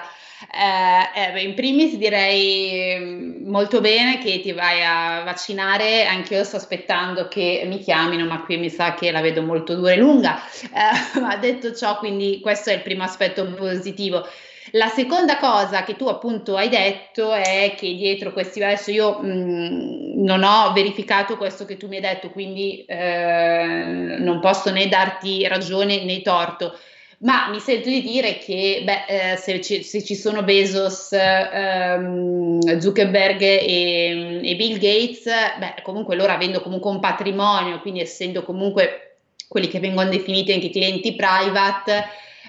Speaker 4: eh, eh, in primis direi mm, molto bene che ti vai a vaccinare, anche io sto aspettando che mi chiamino, ma qui mi sa che la vedo molto dura e lunga. Eh, ma detto ciò, quindi questo è il primo aspetto positivo. La seconda cosa che tu appunto hai detto è che dietro questi adesso io mh, mm, non ho verificato questo che tu mi hai detto, quindi eh, non posso né darti ragione né torto ma mi sento di dire che beh, eh, se, ci, se, ci, sono Bezos, ehm, Zuckerberg e, e, Bill Gates, beh, comunque loro avendo comunque un patrimonio, quindi essendo comunque quelli che vengono definiti anche clienti private,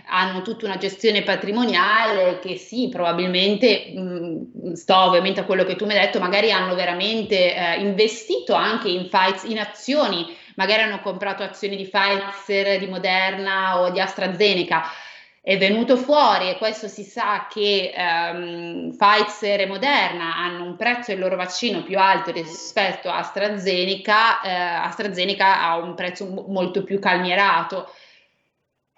Speaker 4: hanno tutta una gestione patrimoniale che sì, probabilmente, mh, sto ovviamente a quello che tu mi hai detto, magari hanno veramente eh, investito anche in, fights, in azioni magari hanno comprato azioni di Pfizer, di Moderna o di AstraZeneca. È venuto fuori, e questo si sa, che um, Pfizer e Moderna hanno un prezzo del loro vaccino più alto rispetto a AstraZeneca, eh, AstraZeneca ha un prezzo molto più calmierato.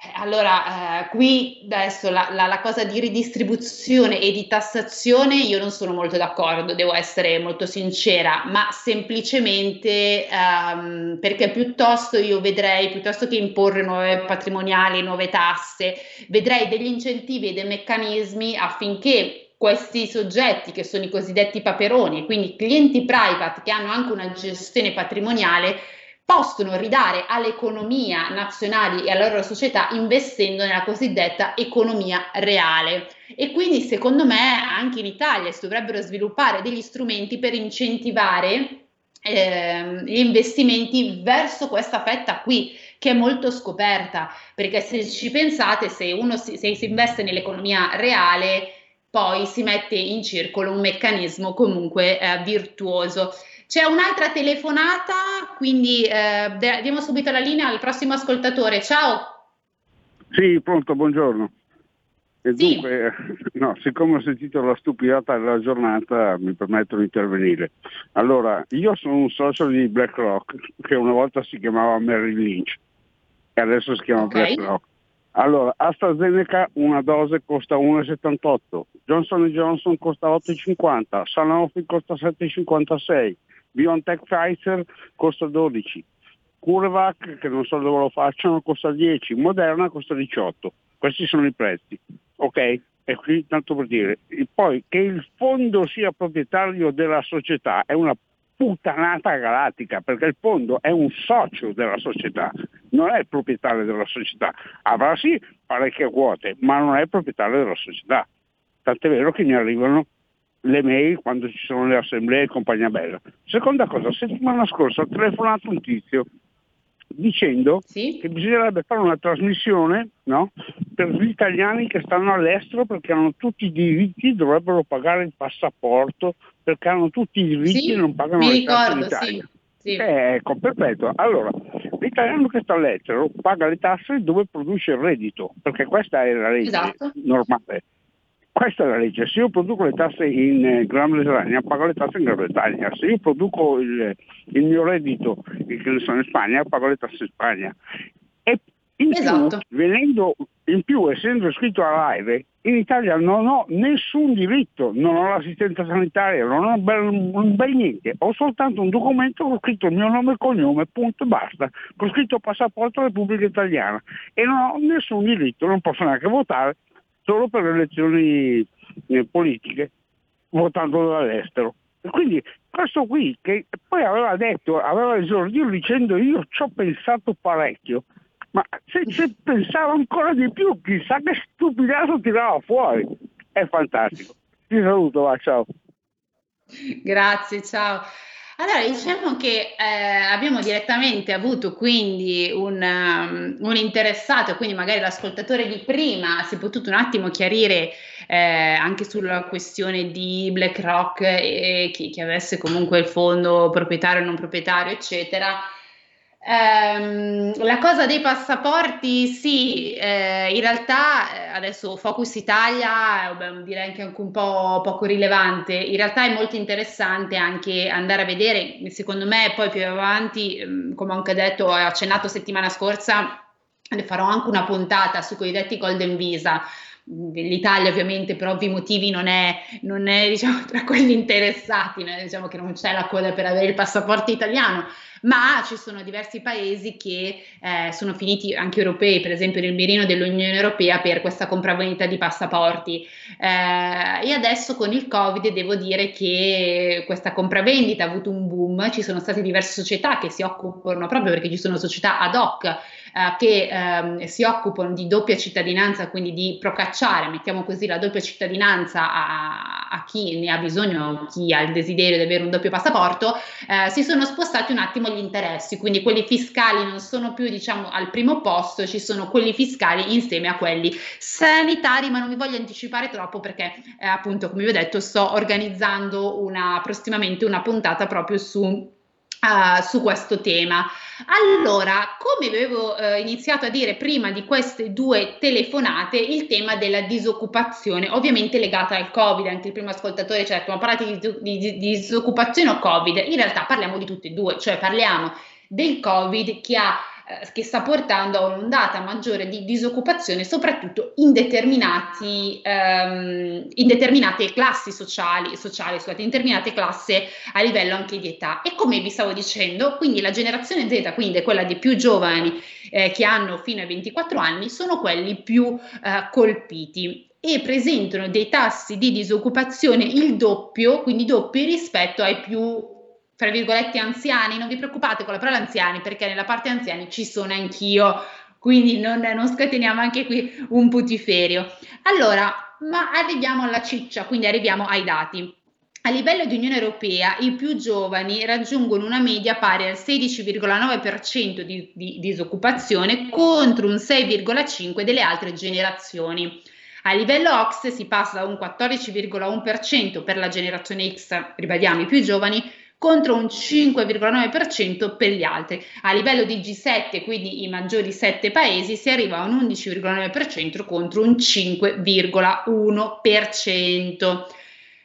Speaker 4: Eh, allora, eh, qui adesso la, la, la, cosa di ridistribuzione e di tassazione io non sono molto d'accordo, devo essere molto sincera, ma semplicemente ehm, perché piuttosto io vedrei, piuttosto che imporre nuove patrimoniali, nuove tasse, vedrei degli incentivi e dei meccanismi affinché questi soggetti che sono i cosiddetti paperoni, quindi clienti private che hanno anche una gestione patrimoniale, possono ridare all'economia nazionale e alla loro società investendo nella cosiddetta economia reale. E quindi secondo me anche in Italia si dovrebbero sviluppare degli strumenti per incentivare eh, gli investimenti verso questa fetta qui che è molto scoperta perché se ci pensate se uno si, se si investe nell'economia reale poi si mette in circolo un meccanismo comunque eh, virtuoso c'è un'altra telefonata quindi eh, diamo subito la linea al prossimo ascoltatore ciao
Speaker 8: sì pronto buongiorno e sì. dunque, no, siccome ho sentito la stupidata della giornata, mi permetto di intervenire. Allora, io sono un socio di BlackRock, che una volta si chiamava Mary Lynch, e adesso si chiama okay. BlackRock. Allora, AstraZeneca una dose costa 1,78, Johnson Johnson costa 8,50, Sanofi costa 7,56, BioNTech Pfizer costa 12, CureVac, che non so dove lo facciano, costa 10, Moderna costa 18. Questi sono i prezzi ok? E qui tanto per dire, poi che il fondo sia proprietario della società è una puttanata galattica, perché il fondo è un socio della società, non è il proprietario della società. Avrà sì parecchie quote, ma non è il proprietario della società. Tant'è vero che mi arrivano le mail quando ci sono le assemblee e compagnia bella. Seconda cosa, settimana scorsa ho telefonato un tizio dicendo sì? che bisognerebbe fare una trasmissione no? per gli italiani che stanno all'estero perché hanno tutti i diritti, dovrebbero pagare il passaporto perché hanno tutti i diritti sì, e non pagano le tasse in Italia. Sì, eh, ecco, perfetto. Allora, l'italiano che sta all'estero paga le tasse dove produce il reddito, perché questa è la legge esatto. normale. Questa è la legge, se io produco le tasse in eh, Gran Bretagna, pago le tasse in Gran Bretagna, se io produco il, il mio reddito che ne sono in Spagna, pago le tasse in Spagna. E in esatto. più, venendo, in più, essendo iscritto all'AIRE, in Italia non ho nessun diritto, non ho l'assistenza sanitaria, non ho bel, un bel niente, ho soltanto un documento con scritto il mio nome e cognome, punto e basta, con scritto passaporto Repubblica Italiana. E non ho nessun diritto, non posso neanche votare, solo per le elezioni eh, politiche, votando dall'estero. E quindi questo qui, che poi aveva detto, aveva esordito dicendo io ci ho pensato parecchio, ma se ci pensava ancora di più, chissà che stupidato tirava fuori. È fantastico. Ti saluto, va, ciao.
Speaker 4: Grazie, ciao. Allora, diciamo che eh, abbiamo direttamente avuto quindi un, um, un, interessato, quindi magari l'ascoltatore di prima si è potuto un attimo chiarire eh, anche sulla questione di BlackRock e chi, chi avesse comunque il fondo proprietario o non proprietario, eccetera. Um, la cosa dei passaporti, sì, eh, in realtà eh, adesso Focus Italia, beh, direi anche un po' poco rilevante, in realtà è molto interessante anche andare a vedere, secondo me poi più avanti, ehm, come ho anche detto, ho accennato settimana scorsa, ne farò anche una puntata sui cosiddetti Golden Visa, L'Italia ovviamente per ovvi motivi non è, non è diciamo, tra quelli interessati, diciamo che non c'è la coda per avere il passaporto italiano, ma ci sono diversi paesi che eh, sono finiti, anche europei, per esempio nel mirino dell'Unione Europea, per questa compravendita di passaporti. Eh, e adesso con il Covid devo dire che questa compravendita ha avuto un boom, ci sono state diverse società che si occupano proprio perché ci sono società ad hoc eh, che ehm, si occupano di doppia cittadinanza, quindi di procacciare, mettiamo così, la doppia cittadinanza a, a chi ne ha bisogno, chi ha il desiderio di avere un doppio passaporto, eh, si sono spostati un attimo gli interessi, quindi quelli fiscali non sono più diciamo al primo posto, ci sono quelli fiscali insieme a quelli sanitari, ma non mi voglio anticipare troppo perché eh, appunto come vi ho detto sto organizzando una, prossimamente una puntata proprio su Uh, su questo tema. Allora, come avevo uh, iniziato a dire prima di queste due telefonate, il tema della disoccupazione, ovviamente legata al Covid, anche il primo ascoltatore ci ha detto, ma parlate di, di, di disoccupazione o Covid? In realtà parliamo di tutte e due, cioè parliamo del Covid che ha che sta portando a un'ondata maggiore di disoccupazione, soprattutto in, um, in determinate classi sociali, sociali scusate, in determinate classi a livello anche di età. E come vi stavo dicendo, quindi la generazione Z, quindi quella dei più giovani eh, che hanno fino ai 24 anni, sono quelli più eh, colpiti. e presentano dei tassi di disoccupazione il doppio, quindi doppi rispetto ai più, tra virgolette, anziani. Non vi preoccupate con la parola anziani perché nella parte anziani ci sono anch'io, quindi non, non scateniamo anche qui un putiferio. Allora, ma arriviamo alla ciccia, quindi arriviamo ai dati. A livello di Unione Europea i più giovani raggiungono una media pari al 16,9% di, di disoccupazione contro un 6,5% delle altre generazioni. A livello OX si passa da un 14,1% per la generazione X, ribadiamo i più giovani, contro un 5,9% per gli altri. A livello di G7, quindi i maggiori 7 paesi, si arriva a un 11,9% contro un 5,1%.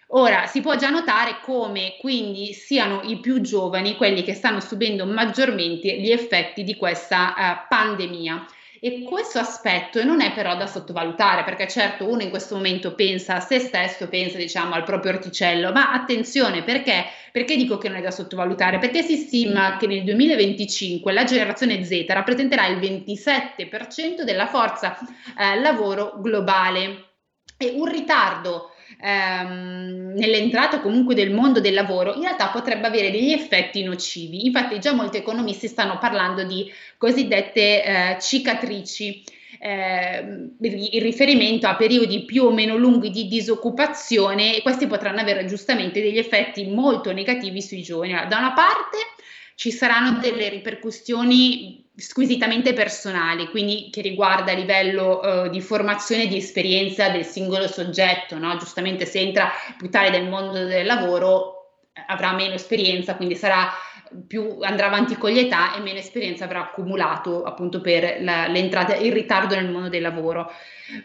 Speaker 4: Ora si può già notare come quindi siano i più giovani quelli che stanno subendo maggiormente gli effetti di questa uh, pandemia. E questo aspetto non è però da sottovalutare, perché certo uno in questo momento pensa a se stesso, pensa diciamo al proprio orticello, ma attenzione perché, perché dico che non è da sottovalutare? Perché si stima che nel 2025 la generazione Z rappresenterà il 27% della forza eh, lavoro globale. E un ritardo ehm, nell'entrata comunque del mondo del lavoro in realtà potrebbe avere degli effetti nocivi. Infatti già molti economisti stanno parlando di cosiddette eh, cicatrici. Eh, in riferimento a periodi più o meno lunghi di disoccupazione e questi potranno avere giustamente degli effetti molto negativi sui giovani. Da una parte ci saranno delle ripercussioni squisitamente personali, quindi che riguarda a livello uh, di formazione e di esperienza del singolo soggetto, no? giustamente se entra più tardi nel mondo del lavoro eh, avrà meno esperienza, quindi sarà più andrà avanti con l'età e meno esperienza avrà accumulato appunto per la, l'entrata, il ritardo nel mondo del lavoro.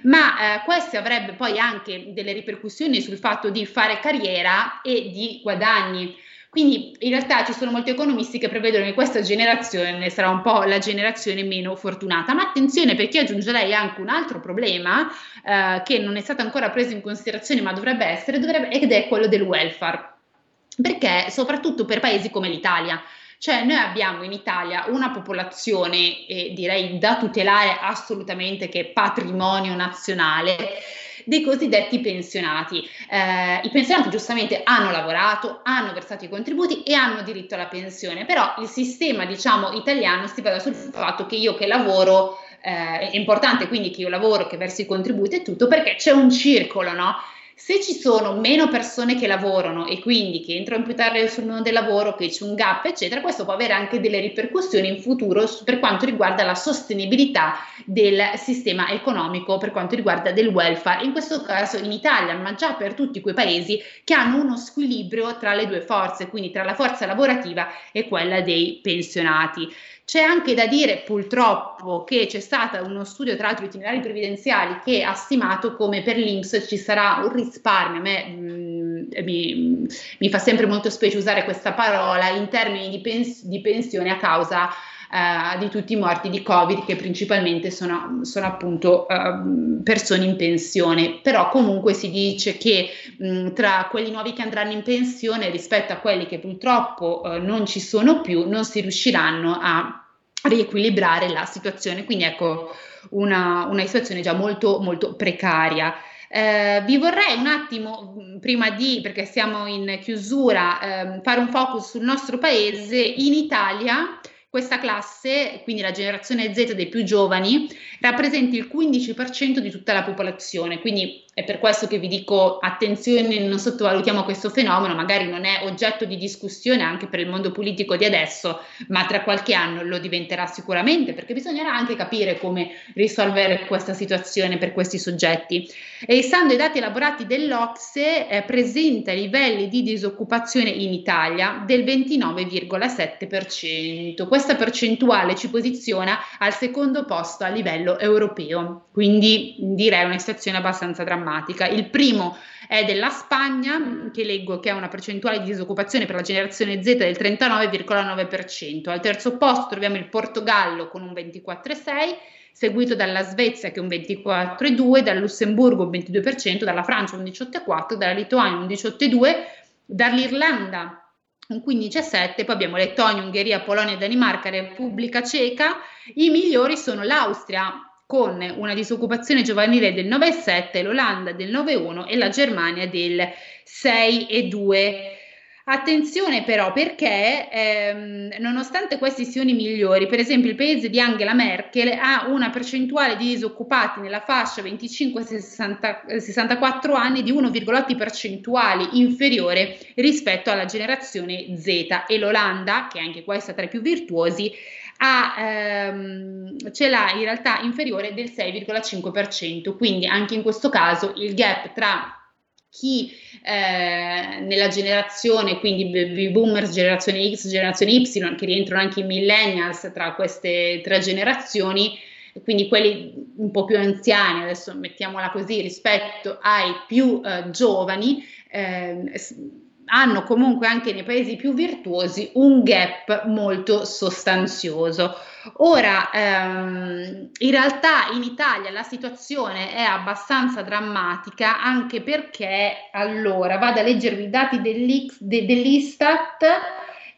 Speaker 4: Ma eh, questo avrebbe poi anche delle ripercussioni sul fatto di fare carriera e di guadagni quindi in realtà ci sono molti economisti che prevedono che questa generazione sarà un po' la generazione meno fortunata. Ma attenzione perché aggiungerei anche un altro problema eh, che non è stato ancora preso in considerazione ma dovrebbe essere, dovrebbe, ed è quello del welfare. Perché soprattutto per paesi come l'Italia, cioè noi abbiamo in Italia una popolazione, eh, direi da tutelare assolutamente, che è patrimonio nazionale dei cosiddetti pensionati. Eh, I pensionati giustamente hanno lavorato, hanno versato i contributi e hanno diritto alla pensione, però il sistema diciamo italiano si basa sul fatto che io che lavoro eh, è importante quindi che io lavoro, che versi i contributi e tutto perché c'è un circolo, no? Se ci sono meno persone che lavorano e quindi che entrano più tardi sul mondo del lavoro, che c'è un gap, eccetera, questo può avere anche delle ripercussioni in futuro per quanto riguarda la sostenibilità del sistema economico, per quanto riguarda del welfare, in questo caso in Italia, ma già per tutti quei paesi che hanno uno squilibrio tra le due forze, quindi tra la forza lavorativa e quella dei pensionati. C'è anche da dire purtroppo che c'è stato uno studio tra l'altro itinerari previdenziali che ha stimato come per l'Inps ci sarà un risparmio, a me mh, mm, mi, mi, fa sempre molto specie usare questa parola in termini di, pens- di pensione a causa Uh, di tutti i morti di Covid, che principalmente sono, sono appunto uh, persone in pensione. Però comunque si dice che mh, tra quelli nuovi che andranno in pensione rispetto a quelli che purtroppo uh, non ci sono più, non si riusciranno a riequilibrare la situazione, quindi ecco una, una situazione già molto molto precaria. Eh, vi vorrei un attimo, prima di, perché siamo in chiusura, eh, fare un focus sul nostro paese. In Italia questa classe, quindi la generazione Z dei più giovani, rappresenta il 15% di tutta la popolazione, quindi è per questo che vi dico attenzione, non sottovalutiamo questo fenomeno, magari non è oggetto di discussione anche per il mondo politico di adesso, ma tra qualche anno lo diventerà sicuramente, perché bisognerà anche capire come risolvere questa situazione per questi soggetti. E stando ai dati elaborati dell'Ocse, eh, presenta livelli di disoccupazione in Italia del 29,7%. Questa percentuale ci posiziona al secondo posto a livello europeo, quindi direi una situazione abbastanza drammatica drammatica. Il primo è della Spagna, che leggo che ha una percentuale di disoccupazione per la generazione Z del 39,9%. Al terzo posto troviamo il Portogallo con un 24,6%, seguito dalla Svezia che è un 24,2%, dal Lussemburgo un 22%, dalla Francia un 18,4%, dalla Lituania un 18,2%, dall'Irlanda un 15,7, poi abbiamo Lettonia, Ungheria, Polonia, Danimarca, Repubblica Ceca. I migliori sono l'Austria con una disoccupazione giovanile del 9,7, l'Olanda del 9,1 e la Germania del 6,2. Attenzione però perché ehm, nonostante questi siano i migliori, per esempio il paese di Angela Merkel ha una percentuale di disoccupati nella fascia 25-64 anni di 1,8 percentuali inferiore rispetto alla generazione Z e l'Olanda, che anche questa tra i più virtuosi, ha, ehm, ce l'ha in realtà inferiore del 6,5%, quindi anche in questo caso il gap tra chi eh, nella generazione, quindi baby boomers, generazione X, generazione Y, che rientrano anche i millennials tra queste tre generazioni, quindi quelli un po' più anziani, adesso mettiamola così, rispetto ai più eh, giovani, eh, hanno comunque anche nei paesi più virtuosi un gap molto sostanzioso. Ora, ehm, in realtà in Italia la situazione è abbastanza drammatica anche perché, allora, vado a leggervi i dati de, dell'Istat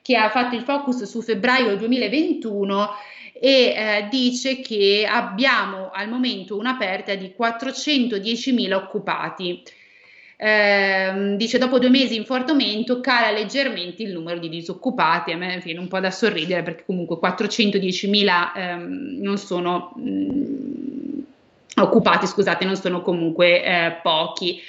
Speaker 4: che ha fatto il focus su febbraio 2021 e eh, dice che abbiamo al momento una perdita di 410.000 occupati eh, dice dopo due mesi in forte aumento cala leggermente il numero di disoccupati, a me viene un po' da sorridere perché comunque 410.000 ehm, non sono mh, mm, occupati, scusate, non sono comunque eh, pochi.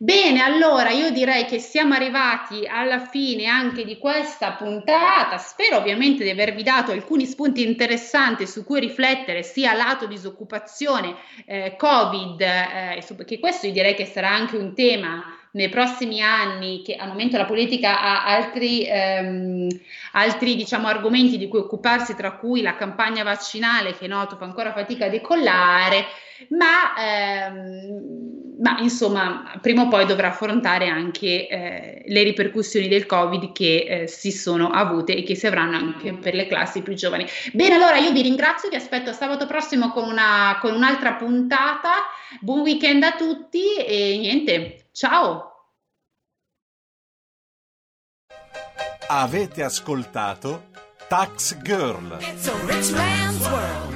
Speaker 4: Bene, allora io direi che siamo arrivati alla fine anche di questa puntata. Spero ovviamente di avervi dato alcuni spunti interessanti su cui riflettere sia lato disoccupazione, eh, Covid, eh, che questo io direi che sarà anche un tema nei prossimi anni, che al momento la politica ha altri, ehm, altri diciamo, argomenti di cui occuparsi, tra cui la campagna vaccinale che noto fa ancora fatica a decollare, ma, ehm, ma insomma prima o poi dovrà affrontare anche eh, le ripercussioni del Covid che eh, si sono avute e che si avranno anche per le classi più giovani. Bene, allora io vi ringrazio, vi aspetto sabato prossimo con, una, con un'altra puntata. Buon weekend a tutti e niente, ciao!
Speaker 1: Avete ascoltato Tax Girl.
Speaker 2: It's a rich man's world.